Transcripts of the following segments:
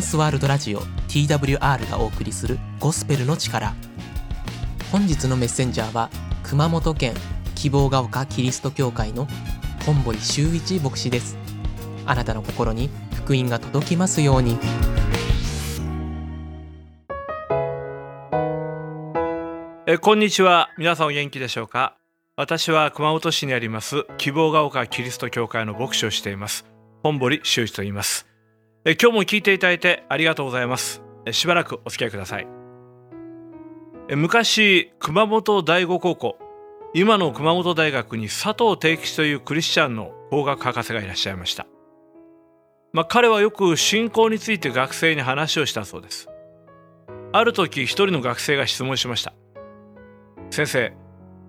ンスワールドラジオ TWR がお送りするゴスペルの力。本日のメッセンジャーは熊本県希望が丘キリスト教会の本堀修一牧師です。あなたの心に福音が届きますように。えこんにちは。皆さんお元気でしょうか？私は熊本市にあります希望が丘キリスト教会の牧師をしています本堀修一と言います。え今日も聞いていただいてありがとうございます。しばらくお付き合いください。昔熊本第五高校今の熊本大学に佐藤定吉というクリスチャンの法学博士がいらっしゃいました。まあ、彼はよく信仰について学生に話をしたそうです。ある時一人の学生が質問しました。先生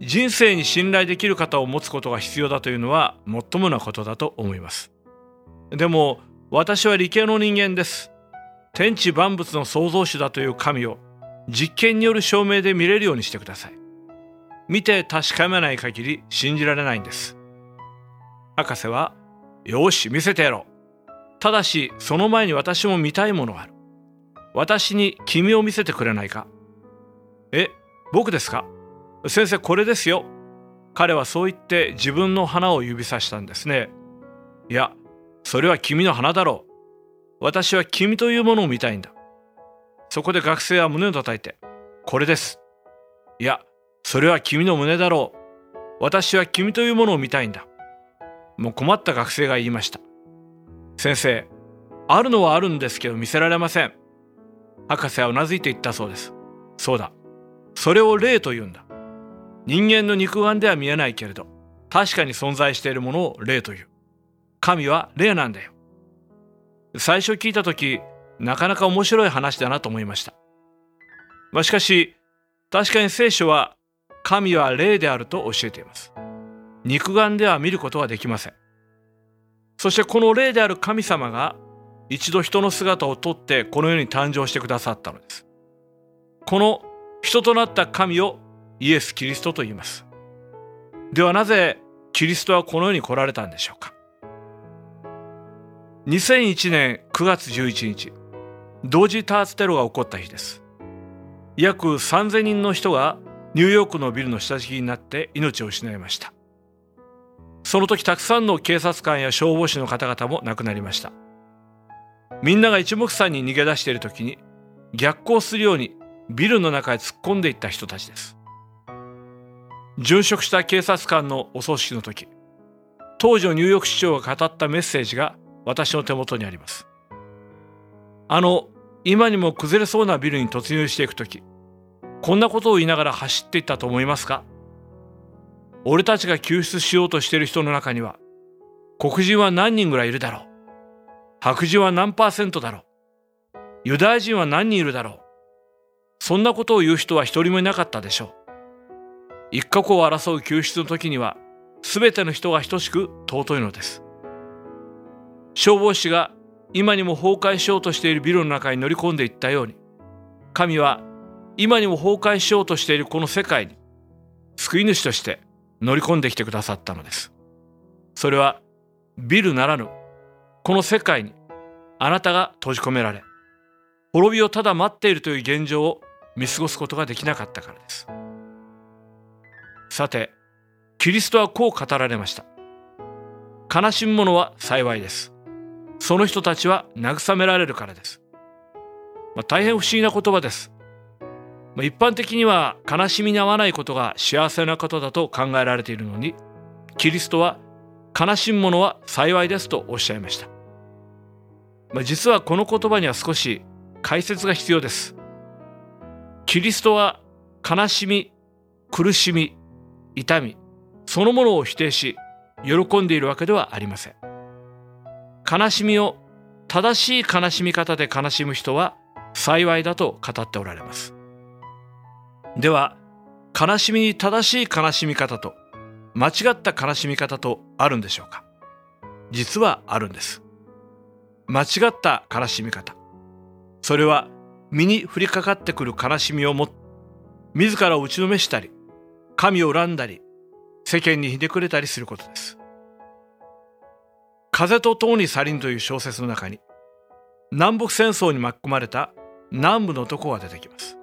人生に信頼できる方を持つことが必要だというのはもっともなことだと思います。でも私は理系の人間です。天地万物の創造主だという神を実験による証明で見れるようにしてください。見て確かめない限り信じられないんです。博士は、よし、見せてやろう。ただし、その前に私も見たいものがある。私に君を見せてくれないかえ、僕ですか？先生、これですよ。彼はそう言って自分の花を指さしたんですね。いや、それは君の花だろう。私は君というものを見たいんだ。そこで学生は胸を叩いて、これです。いや、それは君の胸だろう。私は君というものを見たいんだ。もう困った学生が言いました。先生、あるのはあるんですけど見せられません。博士はうなずいて言ったそうです。そうだ。それを霊と言うんだ。人間の肉眼では見えないけれど、確かに存在しているものを霊という。神は霊なんだよ。最初聞いた時、なかなか面白い話だなと思いました。まあ、しかし、確かに聖書は神は霊であると教えています。肉眼では見ることはできません。そしてこの霊である神様が一度人の姿をとってこの世に誕生してくださったのです。この人となった神をイエス・キリストと言います。ではなぜキリストはこの世に来られたんでしょうか2001年9月11日同時多発テロが起こった日です。約3000人の人がニューヨークのビルの下敷きになって命を失いました。その時たくさんの警察官や消防士の方々も亡くなりました。みんなが一目散に逃げ出している時に逆行するようにビルの中へ突っ込んでいった人たちです。殉職した警察官のお葬式の時当時のニューヨーク市長が語ったメッセージが私の手元にあります。あの今にも崩れそうなビルに突入していく時こんなことを言いながら走っていったと思いますか？俺たちが救出しようとしている人の中には黒人は何人ぐらいいるだろう？白人は何パーセントだろう？ユダヤ人は何人いるだろう？そんなことを言う人は一人もいなかったでしょう。一国を争う救出の時には全ての人が等しく尊いのです。消防士が今にも崩壊しようとしているビルの中に乗り込んでいったように。神は今にも崩壊しようとしているこの世界に救い主として乗り込んできてくださったのです。それはビルならぬこの世界にあなたが閉じ込められ滅びをただ待っているという現状を見過ごすことができなかったからです。さてキリストはこう語られました。悲しむ者は幸いです。その人たちは慰められるからです。まあ、大変不思議な言葉です。まあ、一般的には悲しみに合わないことが幸せなことだと考えられているのに、キリストは悲しむ者は幸いですとおっしゃいました。まあ、実はこの言葉には少し解説が必要です。キリストは悲しみ、苦しみ、痛み、そのものを否定し、喜んでいるわけではありません。悲しみを正しい悲しみ方で悲しむ人は幸いだと語っておられます。では、悲しみに正しい悲しみ方と間違った悲しみ方とあるんでしょうか？実はあるんです。間違った悲しみ方。それは身に降りかかってくる悲しみをも自らを打ちのめしたり、神を恨んだり、世間にひねくれたりすることです。風と共に去りんという小説の中に、南北戦争に巻き込まれた南部の男が出てきます。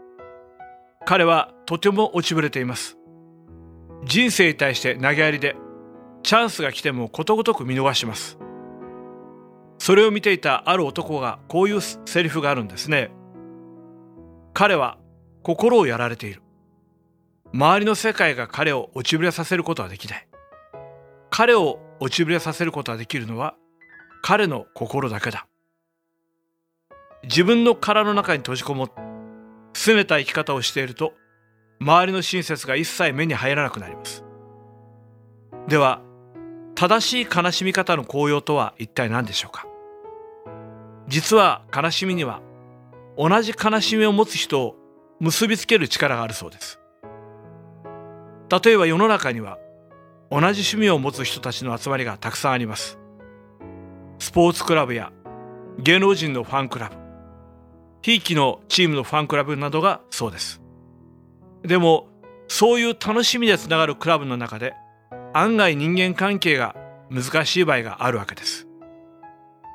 彼はとても落ちぶれています。人生に対して投げやりでチャンスが来てもことごとく見逃します。それを見ていたある男がこういうセリフがあるんですね。彼は心をやられている。周りの世界が彼を落ちぶれさせることはできない。彼を落ちぶれさせることができるのは彼の心だけだ。自分の殻の中に閉じこもって拗ねた生き方をしていると周りの親切が一切目に入らなくなります。では正しい悲しみ方の効用とは一体何でしょうか？実は悲しみには同じ悲しみを持つ人を結びつける力があるそうです。例えば世の中には同じ趣味を持つ人たちの集まりがたくさんあります。スポーツクラブや芸能人のファンクラブひいきのチームのファンクラブなどがそうです。でもそういう楽しみでつながるクラブの中で案外人間関係が難しい場合があるわけです。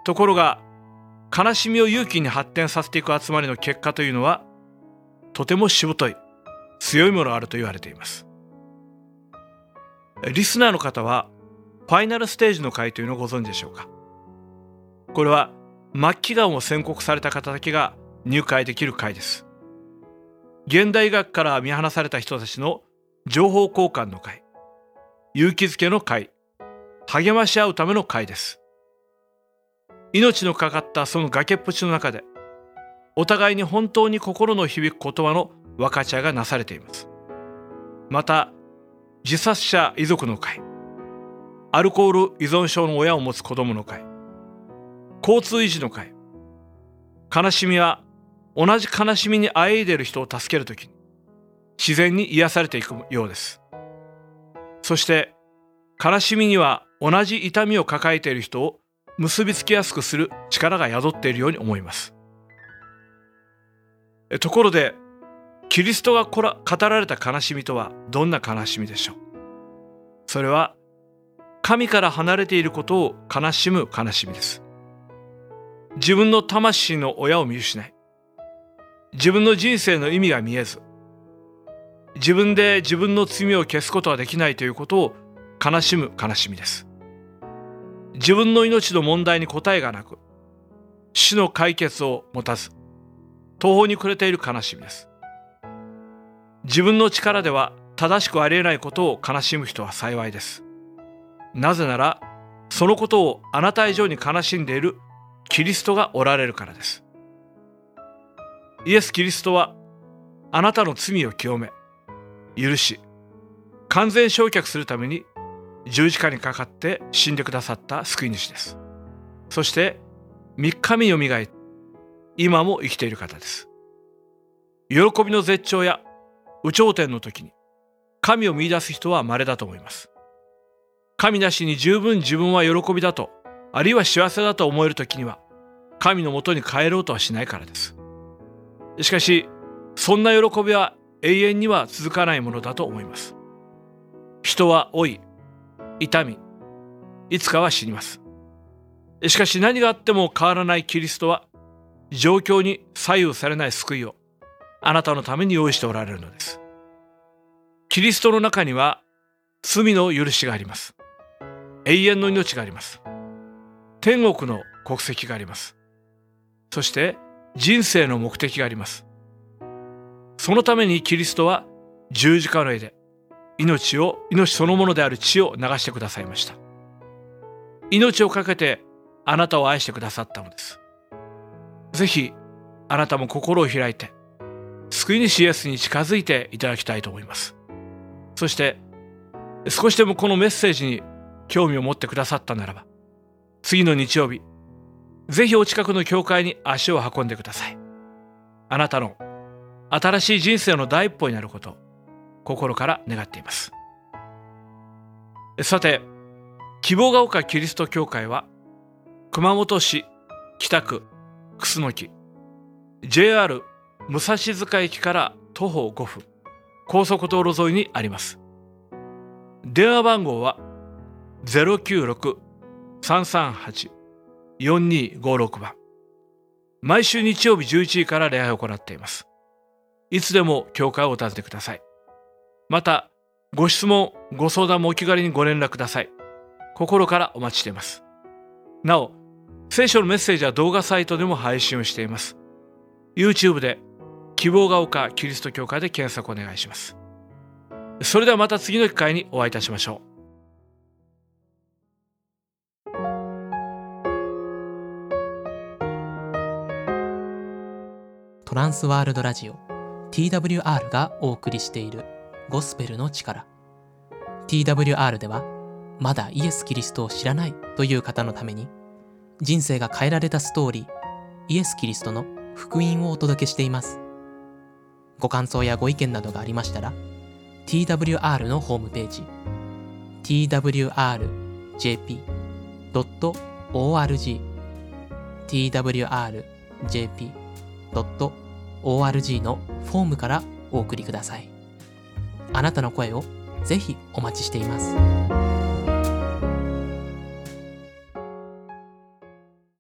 ところが悲しみを勇気に発展させていく集まりの結果というのはとてもしぶとい強いものがあると言われています。リスナーの方はファイナルステージの会というのをご存知でしょうか？これは末期がんを宣告された方だけが入会できる会です。現代医学から見放された人たちの情報交換の会勇気づけの会励まし合うための会です。命のかかったその崖っぷちの中でお互いに本当に心の響く言葉の分かち合いがなされています。また自殺者遺族の会。アルコール依存症の親を持つ子どもの会。交通維持の会。悲しみは同じ悲しみにあえいでいる人を助ける時に自然に癒されていくようです。そして悲しみには同じ痛みを抱えている人を結びつきやすくする力が宿っているように思います。ところでキリストが語られた悲しみとはどんな悲しみでしょう？それは神から離れていることを悲しむ悲しみです。自分の魂の親を見失い自分の人生の意味が見えず自分で自分の罪を消すことはできないということを悲しむ悲しみです。自分の命の問題に答えがなく死の解決を持たず途方に暮れている悲しみです。自分の力では正しくありえないことを悲しむ人は幸いです。なぜならそのことをあなた以上に悲しんでいるキリストがおられるからです。イエス・キリストはあなたの罪を清め許し完全焼却するために十字架にかかって死んでくださった救い主です。そして3日目よみがえ今も生きている方です。喜びの絶頂や有頂天の時に神を見出す人は稀だと思います。神なしに十分自分は喜びだとあるいは幸せだと思える時には神のもとに帰ろうとはしないからです。しかしそんな喜びは永遠には続かないものだと思います。人は老い痛みいつかは死にます。しかし何があっても変わらないキリストは状況に左右されない救いをあなたのために用意しておられるのです。キリストの中には罪の許しがあります。永遠の命があります。天国の国籍があります。そして人生の目的があります。そのためにキリストは十字架の絵で命を命そのものである血を流してくださいました。命を懸けてあなたを愛してくださったのです。ぜひあなたも心を開いて救い主イエスに近づいていただきたいと思います。そして少しでもこのメッセージに興味を持ってくださったならば次の日曜日ぜひお近くの教会に足を運んでください。あなたの新しい人生の第一歩になることを心から願っています。さて希望が丘キリスト教会は熊本市北区楠木 JR 武蔵塚駅から徒歩5分。高速道路沿いにあります電話番号は096-338-4256番毎週日曜日11時から礼拝を行っています。いつでも教会を訪ねください。また、ご質問、ご相談もお気軽にご連絡ください。心からお待ちしています。なお、聖書のメッセージは動画サイトでも配信をしています。YouTube で希望が丘キリスト教会で検索お願いします。それではまた次の機会にお会いいたしましょう。トランスワールドラジオ TWR がお送りしているゴスペルの力 TWR ではまだイエス・キリストを知らないという方のために人生が変えられたストーリーイエス・キリストの福音をお届けしていますご感想やご意見などがありましたら TWR のホームページ twrjp.org twrjp.org のフォームからお送りください。あなたの声をぜひお待ちしています。